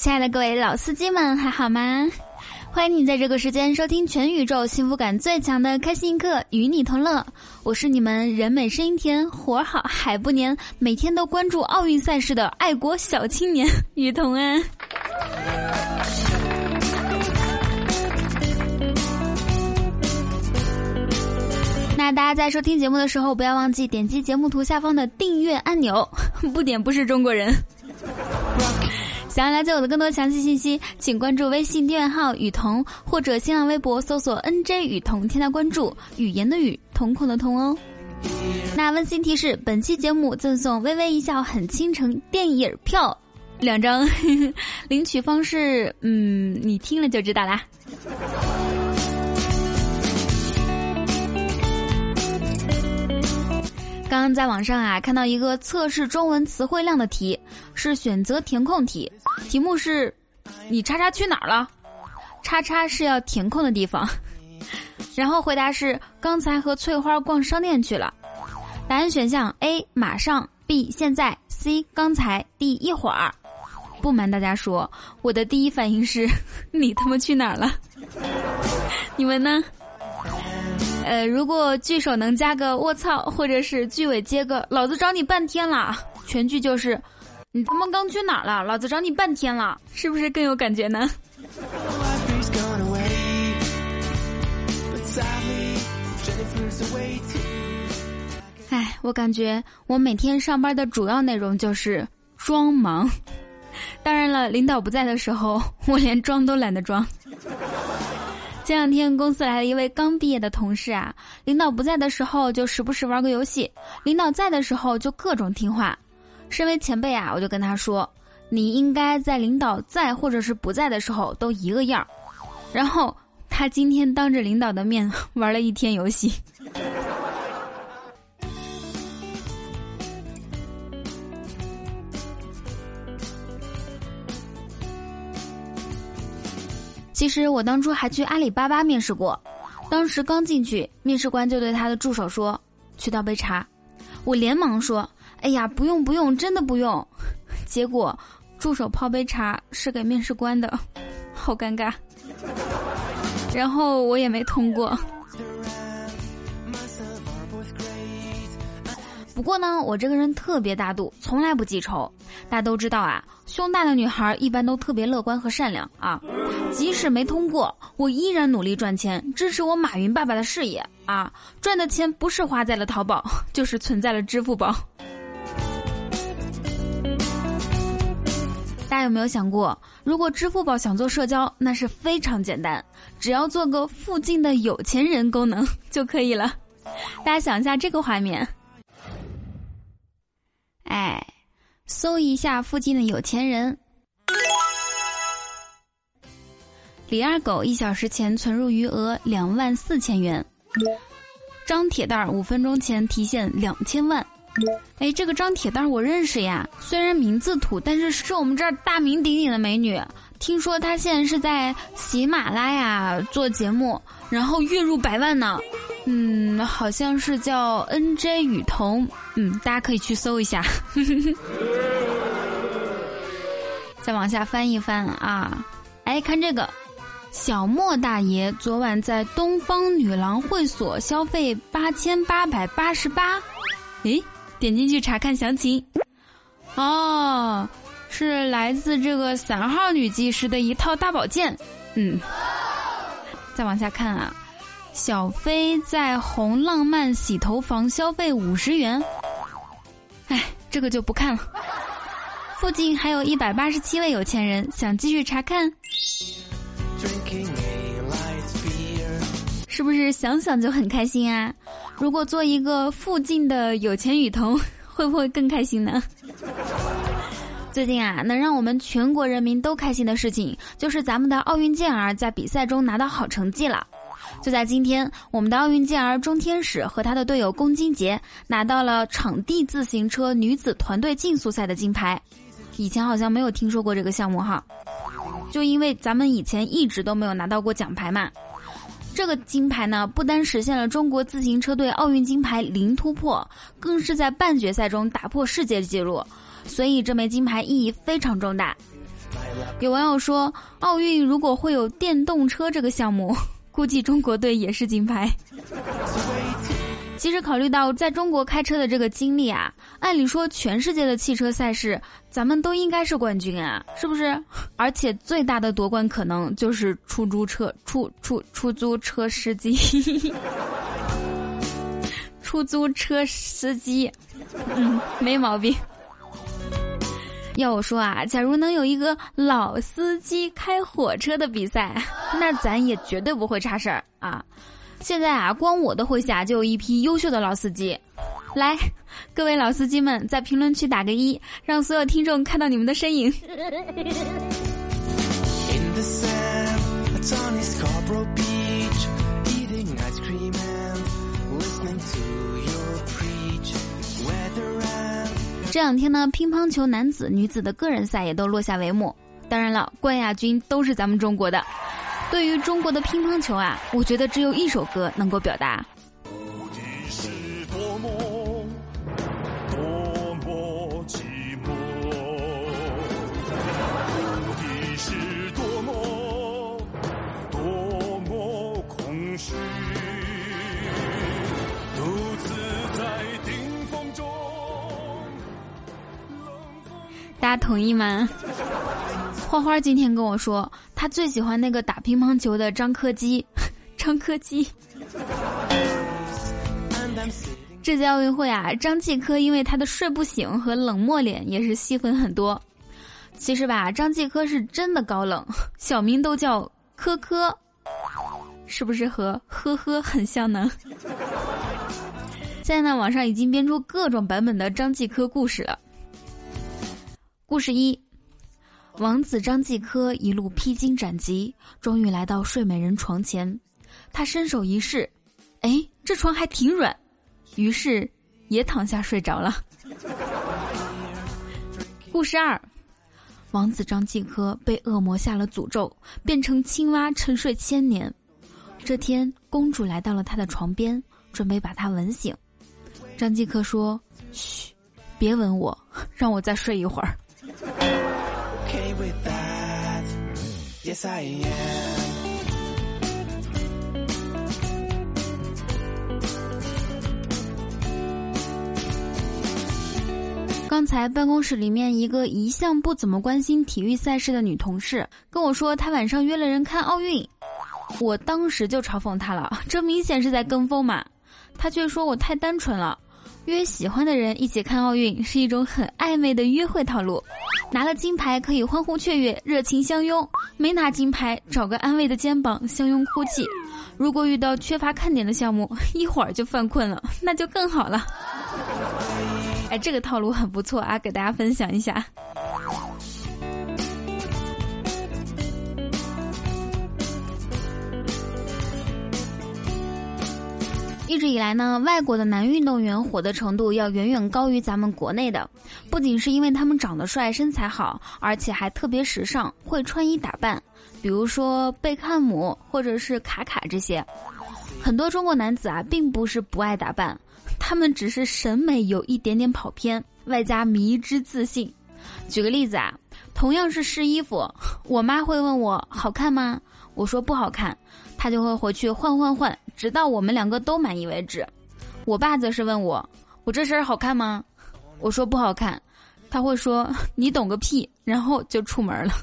亲爱的各位老司机们，还好吗？欢迎你在这个时间收听全宇宙幸福感最强的开心一刻，与你同乐。我是你们人美声音甜、活好海不黏、每天都关注奥运赛事的爱国小青年雨桐安。那大家在收听节目的时候，不要忘记点击节目图下方的订阅按钮，不点不是中国人。想要了解我的更多详细信息，请关注微信订阅号“雨桐”或者新浪微博搜索 “nj 雨桐”，添加关注。语言的语，瞳孔的瞳哦。那温馨提示：本期节目赠送“微微一笑很倾城”电影票两张，领取方式，嗯，你听了就知道啦。刚刚在网上啊看到一个测试中文词汇量的题，是选择填空题，题目是：你叉叉去哪儿了？叉叉是要填空的地方，然后回答是：刚才和翠花逛商店去了。答案选项 A 马上，B 现在，C 刚才，D 一会儿。不瞒大家说，我的第一反应是：你他妈去哪儿了？你们呢？呃，如果句首能加个卧槽，或者是句尾接个老子找你半天了，全句就是你他妈刚去哪儿了？老子找你半天了，是不是更有感觉呢？哎，我感觉我每天上班的主要内容就是装忙。当然了，领导不在的时候，我连装都懒得装。前两天公司来了一位刚毕业的同事啊，领导不在的时候就时不时玩个游戏，领导在的时候就各种听话。身为前辈啊，我就跟他说：“你应该在领导在或者是不在的时候都一个样儿。”然后他今天当着领导的面 玩了一天游戏。其实我当初还去阿里巴巴面试过，当时刚进去，面试官就对他的助手说：“去倒杯茶。”我连忙说：“哎呀，不用不用，真的不用。”结果助手泡杯茶是给面试官的，好尴尬。然后我也没通过。不过呢，我这个人特别大度，从来不记仇。大家都知道啊，胸大的女孩一般都特别乐观和善良啊。即使没通过，我依然努力赚钱，支持我马云爸爸的事业啊。赚的钱不是花在了淘宝，就是存在了支付宝。大家有没有想过，如果支付宝想做社交，那是非常简单，只要做个附近的有钱人功能就可以了。大家想一下这个画面。哎，搜一下附近的有钱人。李二狗一小时前存入余额两万四千元。张铁蛋儿五分钟前提现两千万。哎，这个张铁蛋儿我认识呀，虽然名字土，但是是我们这儿大名鼎鼎的美女。听说她现在是在喜马拉雅做节目，然后月入百万呢。嗯，好像是叫 N J 雨桐，嗯，大家可以去搜一下。再往下翻一翻啊，哎，看这个，小莫大爷昨晚在东方女郎会所消费八千八百八十八，诶，点进去查看详情，哦，是来自这个三号女技师的一套大宝剑，嗯，再往下看啊。小飞在红浪漫洗头房消费五十元，哎，这个就不看了。附近还有一百八十七位有钱人，想继续查看，是不是想想就很开心啊？如果做一个附近的有钱雨桐，会不会更开心呢？最近啊，能让我们全国人民都开心的事情，就是咱们的奥运健儿在比赛中拿到好成绩了。就在今天，我们的奥运健儿钟天使和他的队友龚金杰拿到了场地自行车女子团队竞速赛的金牌。以前好像没有听说过这个项目哈，就因为咱们以前一直都没有拿到过奖牌嘛。这个金牌呢，不单实现了中国自行车队奥运金牌零突破，更是在半决赛中打破世界纪录，所以这枚金牌意义非常重大。有网友说，奥运如果会有电动车这个项目，估计中国队也是金牌。其实考虑到在中国开车的这个经历啊，按理说全世界的汽车赛事，咱们都应该是冠军啊，是不是？而且最大的夺冠可能就是出租车出出出租车司机，出租车司机，嗯，没毛病。要我说啊，假如能有一个老司机开火车的比赛，那咱也绝对不会差事儿啊。现在啊，光我的麾下就有一批优秀的老司机。来，各位老司机们，在评论区打个一，让所有听众看到你们的身影。这两天呢，乒乓球男子、女子的个人赛也都落下帷幕。当然了，冠亚军都是咱们中国的。对于中国的乒乓球啊，我觉得只有一首歌能够表达。大家同意吗？花花今天跟我说，他最喜欢那个打乒乓球的张柯基。张柯基，这届奥运会啊，张继科因为他的睡不醒和冷漠脸也是戏份很多。其实吧，张继科是真的高冷，小名都叫科科，是不是和呵呵很像呢？现在呢，网上已经编出各种版本的张继科故事了。故事一。王子张继科一路披荆斩棘，终于来到睡美人床前。他伸手一试，哎，这床还挺软，于是也躺下睡着了。故事二：王子张继科被恶魔下了诅咒，变成青蛙沉睡千年。这天，公主来到了他的床边，准备把他吻醒。张继科说：“嘘，别吻我，让我再睡一会儿。”刚才办公室里面一个一向不怎么关心体育赛事的女同事跟我说，她晚上约了人看奥运，我当时就嘲讽她了，这明显是在跟风嘛。她却说我太单纯了。约喜欢的人一起看奥运是一种很暧昧的约会套路，拿了金牌可以欢呼雀跃、热情相拥；没拿金牌，找个安慰的肩膀相拥哭泣。如果遇到缺乏看点的项目，一会儿就犯困了，那就更好了。哎，这个套路很不错啊，给大家分享一下。一直以来呢，外国的男运动员火的程度要远远高于咱们国内的，不仅是因为他们长得帅、身材好，而且还特别时尚，会穿衣打扮。比如说贝克汉姆或者是卡卡这些，很多中国男子啊，并不是不爱打扮，他们只是审美有一点点跑偏，外加迷之自信。举个例子啊，同样是试衣服，我妈会问我好看吗？我说不好看。他就会回去换换换，直到我们两个都满意为止。我爸则是问我：“我这身好看吗？”我说不好看。他会说：“你懂个屁！”然后就出门了。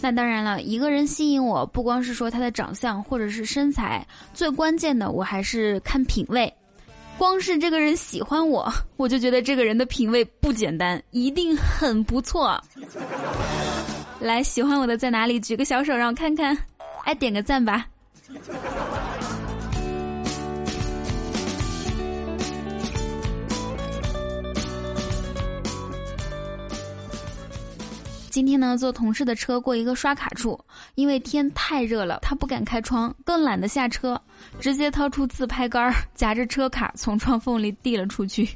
那当然了，一个人吸引我不光是说他的长相或者是身材，最关键的我还是看品味。光是这个人喜欢我，我就觉得这个人的品味不简单，一定很不错。来，喜欢我的在哪里？举个小手让我看看，哎，点个赞吧。今天呢，坐同事的车过一个刷卡处，因为天太热了，他不敢开窗，更懒得下车，直接掏出自拍杆，夹着车卡从窗缝里递了出去。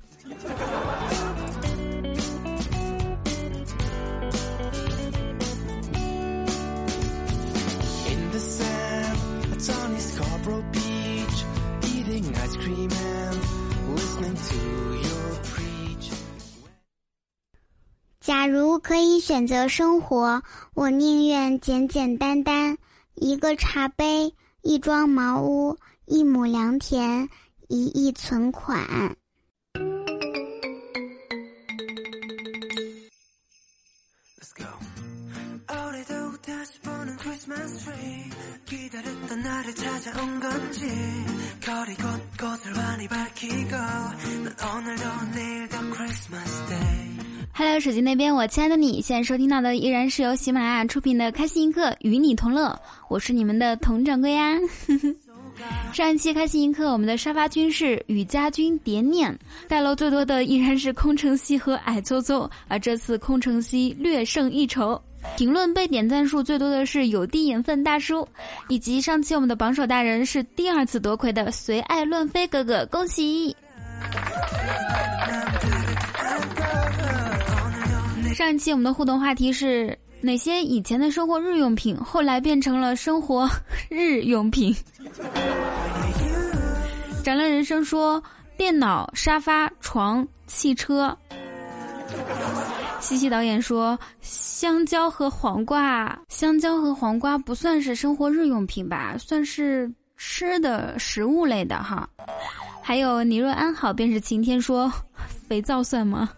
假如可以选择生活，我宁愿简简单单，一个茶杯，一幢茅屋，一亩良田，一亿存款。Hello，手机那边，我亲爱的你，现在收听到的依然是由喜马拉雅出品的《开心一刻》，与你同乐，我是你们的佟掌柜呀。上一期《开心一刻》，我们的沙发君是雨家军叠念，带楼最多的依然是空城西和矮搓搓，而这次空城西略胜一筹。评论被点赞数最多的是有低盐分大叔，以及上期我们的榜首大人是第二次夺魁的随爱乱飞哥哥，恭喜！上一期我们的互动话题是哪些以前的生活日用品后来变成了生活日用品？展览人生说电脑、沙发、床、汽车。西西导演说香蕉和黄瓜，香蕉和黄瓜不算是生活日用品吧，算是吃的食物类的哈。还有你若安好便是晴天说肥皂算吗？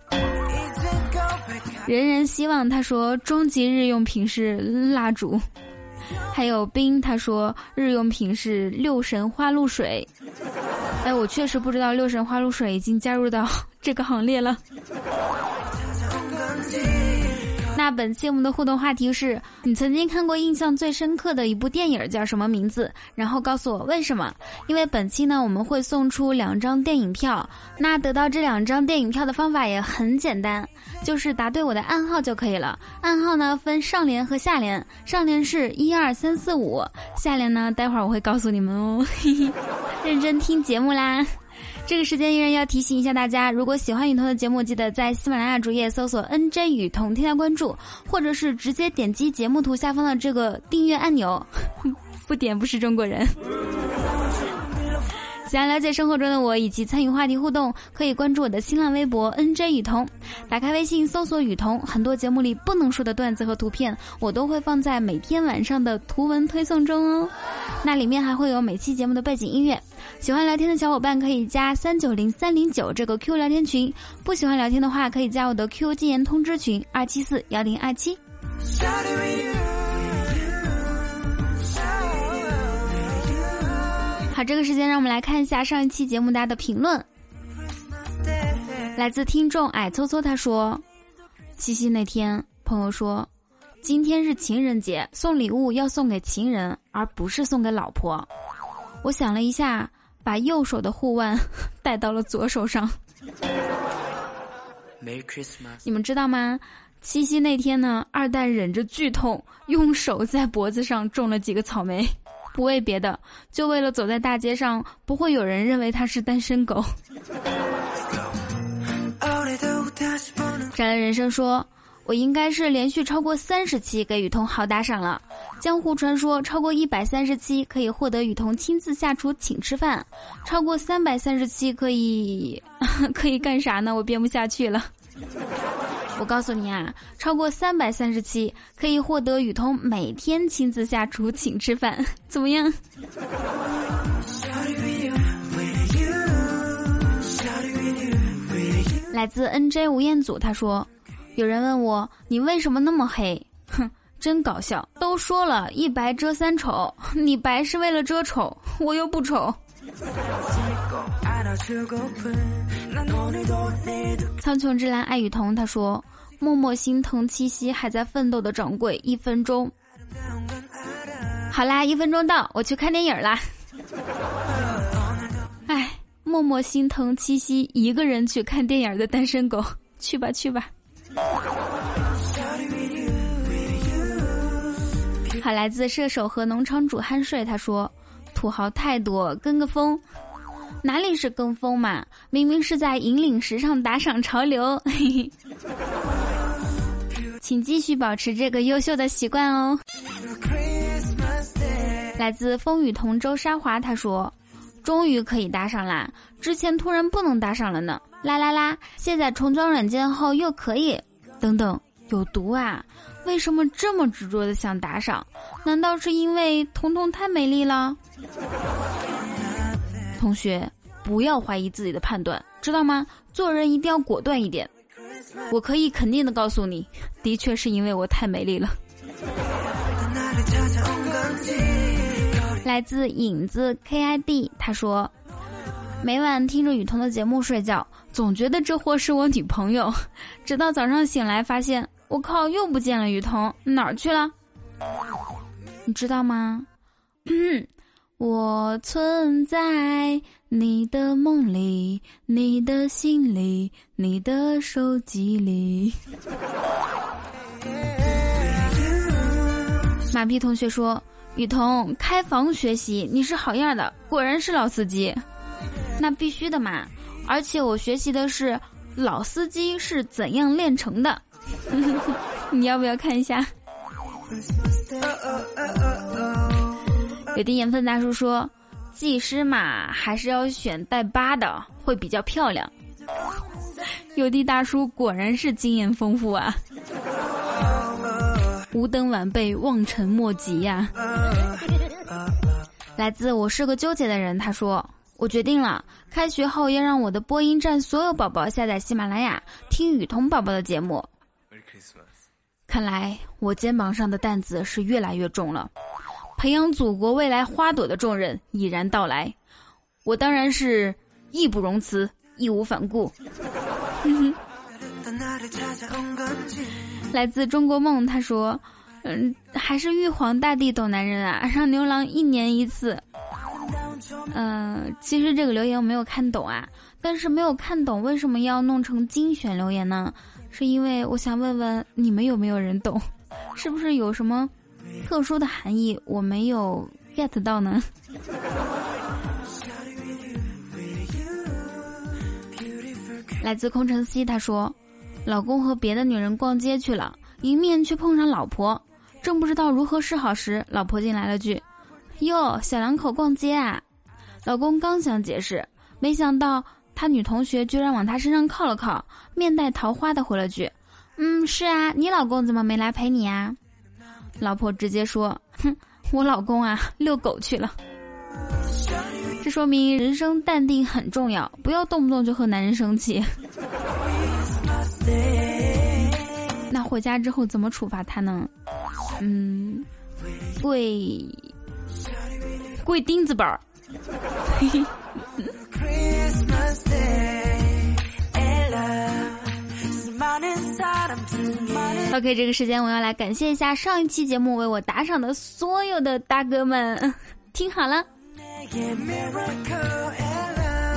人人希望他说终极日用品是蜡烛，还有冰他说日用品是六神花露水。哎，我确实不知道六神花露水已经加入到这个行列了。那本期我们的互动话题是你曾经看过印象最深刻的一部电影叫什么名字？然后告诉我为什么？因为本期呢我们会送出两张电影票，那得到这两张电影票的方法也很简单，就是答对我的暗号就可以了。暗号呢分上联和下联，上联是一二三四五，下联呢待会儿我会告诉你们哦，认真听节目啦。这个时间依然要提醒一下大家，如果喜欢雨桐的节目，记得在喜马拉雅主页搜索 “nj 雨桐”添加关注，或者是直接点击节目图下方的这个订阅按钮，不点不是中国人。想要了解生活中的我以及参与话题互动，可以关注我的新浪微博 “nj 雨桐”，打开微信搜索“雨桐”，很多节目里不能说的段子和图片，我都会放在每天晚上的图文推送中哦。那里面还会有每期节目的背景音乐。喜欢聊天的小伙伴可以加三九零三零九这个 Q 聊天群，不喜欢聊天的话可以加我的 Q 禁言通知群二七四幺零二七。好，这个时间让我们来看一下上一期节目大家的评论。来自听众矮搓搓，他说：七夕那天，朋友说，今天是情人节，送礼物要送给情人，而不是送给老婆。我想了一下。把右手的护腕戴到了左手上。你们知道吗？七夕那天呢，二蛋忍着剧痛，用手在脖子上种了几个草莓，不为别的，就为了走在大街上，不会有人认为他是单身狗。宅的人生说。我应该是连续超过三十期给雨桐好打赏了。江湖传说超过一百三十期可以获得雨桐亲自下厨请吃饭，超过三百三十期可以 可以干啥呢？我编不下去了。我告诉你啊，超过三百三十期可以获得雨桐每天亲自下厨请吃饭，怎么样？来自 NJ 吴彦祖，他说。有人问我你为什么那么黑？哼，真搞笑！都说了一白遮三丑，你白是为了遮丑，我又不丑。苍穹之蓝爱雨桐他说：默默心疼七夕还在奋斗的掌柜，一分钟。好啦，一分钟到，我去看电影啦。哎，默默心疼七夕一个人去看电影的单身狗，去吧去吧。好，来自射手和农场主酣睡，他说：“土豪太多，跟个风，哪里是跟风嘛？明明是在引领时尚，打赏潮流。请继续保持这个优秀的习惯哦。”来自风雨同舟沙华，他说：“终于可以搭上啦！之前突然不能搭上了呢。啦啦啦！卸载重装软件后又可以。等等，有毒啊！为什么这么执着的想打赏？难道是因为彤彤太美丽了？同学，不要怀疑自己的判断，知道吗？做人一定要果断一点。我可以肯定的告诉你，的确是因为我太美丽了。来自影子 KID，他说：“每晚听着雨桐的节目睡觉，总觉得这货是我女朋友，直到早上醒来发现，我靠，又不见了雨桐，哪儿去了？你知道吗？嗯 我存在你的梦里，你的心里，你的手机里。”马屁同学说。雨桐开房学习，你是好样的，果然是老司机。那必须的嘛，而且我学习的是老司机是怎样炼成的。你要不要看一下？有的盐分大叔说，技师嘛还是要选带疤的，会比较漂亮。有的大叔果然是经验丰富啊。吾等晚辈望尘莫及呀！来自我是个纠结的人，他说：“我决定了，开学后要让我的播音站所有宝宝下载喜马拉雅，听雨桐宝宝的节目。”看来我肩膀上的担子是越来越重了，培养祖国未来花朵的重任已然到来，我当然是义不容辞，义无反顾。来自中国梦，他说：“嗯，还是玉皇大帝懂男人啊，让牛郎一年一次。”嗯，其实这个留言我没有看懂啊，但是没有看懂为什么要弄成精选留言呢？是因为我想问问你们有没有人懂，是不是有什么特殊的含义我没有 get 到呢？来自空城西，他说。老公和别的女人逛街去了，迎面却碰上老婆，正不知道如何是好时，老婆进来了句：“哟，小两口逛街啊！”老公刚想解释，没想到他女同学居然往他身上靠了靠，面带桃花的回了句：“嗯，是啊，你老公怎么没来陪你啊？”老婆直接说：“哼，我老公啊，遛狗去了。”这说明人生淡定很重要，不要动不动就和男人生气。那回家之后怎么处罚他呢？嗯，跪跪钉子板儿。OK，这个时间我要来感谢一下上一期节目为我打赏的所有的大哥们，听好了。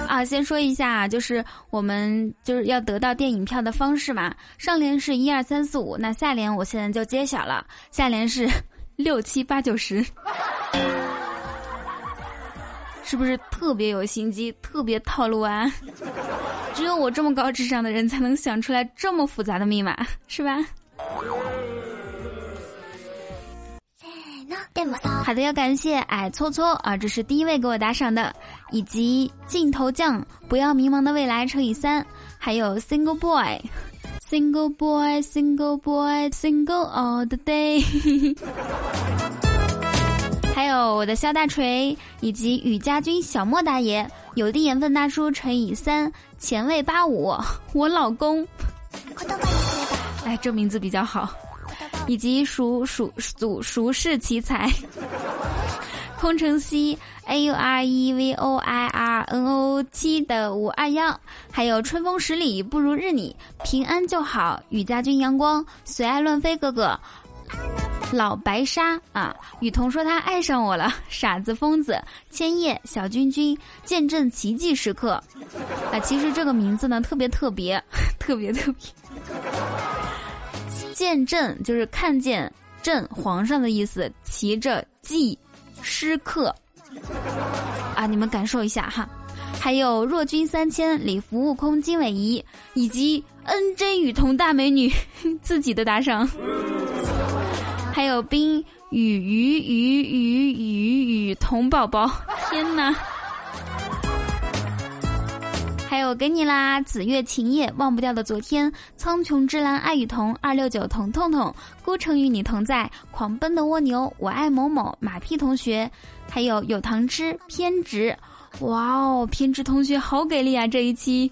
啊，先说一下，就是我们就是要得到电影票的方式嘛。上联是一二三四五，那下联我现在就揭晓了，下联是 六七八九十，是不是特别有心机，特别套路啊？只有我这么高智商的人才能想出来这么复杂的密码，是吧？好的，要感谢矮搓搓啊，这是第一位给我打赏的，以及镜头酱不要迷茫的未来乘以三，还有 single boy，single boy，single boy，single all the day，还有我的肖大锤以及雨家军小莫大爷，有的盐分大叔乘以三，前卫八五，我老公，哎，这名字比较好。以及熟熟熟熟世奇才，空城西 A U R E V O I R N O 七的五二幺，还有春风十里不如日你，平安就好，雨家军阳光，随爱乱飞哥哥，老白鲨啊，雨桐说他爱上我了，傻子疯子，千叶小君君，见证奇迹时刻，啊，其实这个名字呢特别特别，特别特别。见证就是看见朕皇上的意思，骑着祭师客啊，你们感受一下哈。还有若君三千礼服悟空金尾仪，以及 N J 雨桐大美女 自己的打赏，还有冰雨雨雨雨雨雨桐宝宝，天哪！还有给你啦，紫月晴夜，忘不掉的昨天，苍穹之蓝，爱与同，二六九彤彤彤，孤城与你同在，狂奔的蜗牛，我爱某某，马屁同学，还有有糖吃，偏执，哇哦，偏执同学好给力啊！这一期，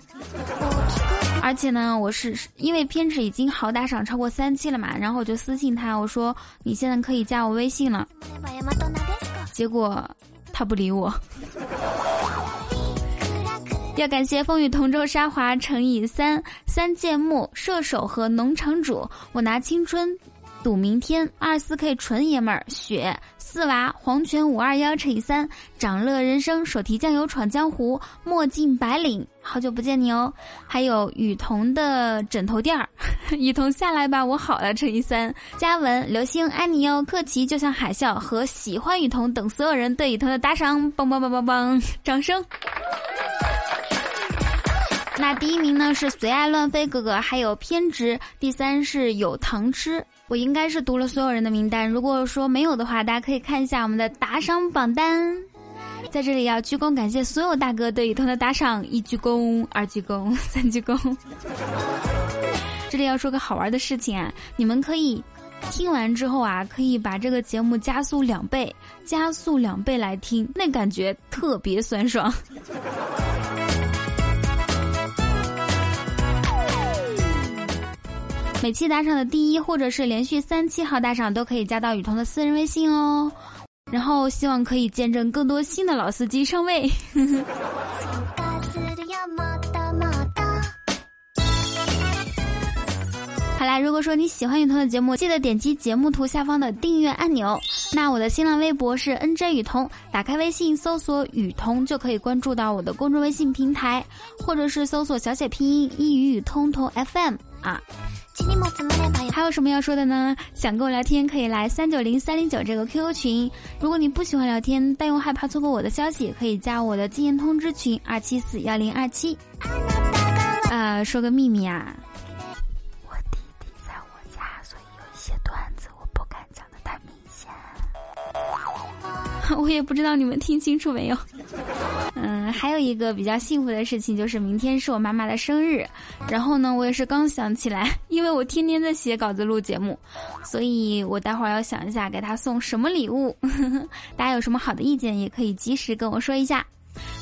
而且呢，我是因为偏执已经好打赏超过三期了嘛，然后我就私信他，我说你现在可以加我微信了，结果他不理我。要感谢风雨同舟沙华乘以三三剑木射手和农场主，我拿青春赌明天二四 K 纯爷们儿雪四娃黄泉五二幺乘以三长乐人生手提酱油闯江湖墨镜白领好久不见你哦，还有雨桐的枕头垫儿，雨桐下来吧我好了乘以三嘉文流星爱你哟克奇就像海啸和喜欢雨桐等所有人对雨桐的打赏，梆梆梆梆梆，掌声。那第一名呢是随爱乱飞哥哥，还有偏执。第三是有糖吃，我应该是读了所有人的名单。如果说没有的话，大家可以看一下我们的打赏榜单。在这里要鞠躬感谢所有大哥对雨桐的打赏，一鞠躬，二鞠躬，三鞠躬。这里要说个好玩的事情啊，你们可以听完之后啊，可以把这个节目加速两倍，加速两倍来听，那感觉特别酸爽。每期打赏的第一，或者是连续三期好打赏，都可以加到雨桐的私人微信哦。然后希望可以见证更多新的老司机上位。好啦，如果说你喜欢雨桐的节目，记得点击节目图下方的订阅按钮。那我的新浪微博是 NJ 雨桐，打开微信搜索雨桐就可以关注到我的公众微信平台，或者是搜索小写拼音一语雨通通 FM 啊。还有什么要说的呢？想跟我聊天，可以来三九零三零九这个 QQ 群。如果你不喜欢聊天，但又害怕错过我的消息，可以加我的禁言通知群二七四幺零二七。呃，说个秘密啊，我弟弟在我家，所以有一些段子我不敢讲的太明显。我也不知道你们听清楚没有。嗯，还有一个比较幸福的事情就是明天是我妈妈的生日，然后呢，我也是刚想起来，因为我天天在写稿子录节目，所以我待会儿要想一下给她送什么礼物。大家有什么好的意见，也可以及时跟我说一下。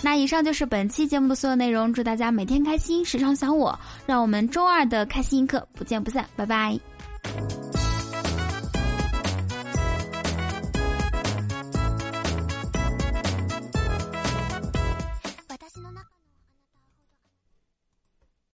那以上就是本期节目的所有内容，祝大家每天开心，时常想我，让我们周二的开心一刻不见不散，拜拜。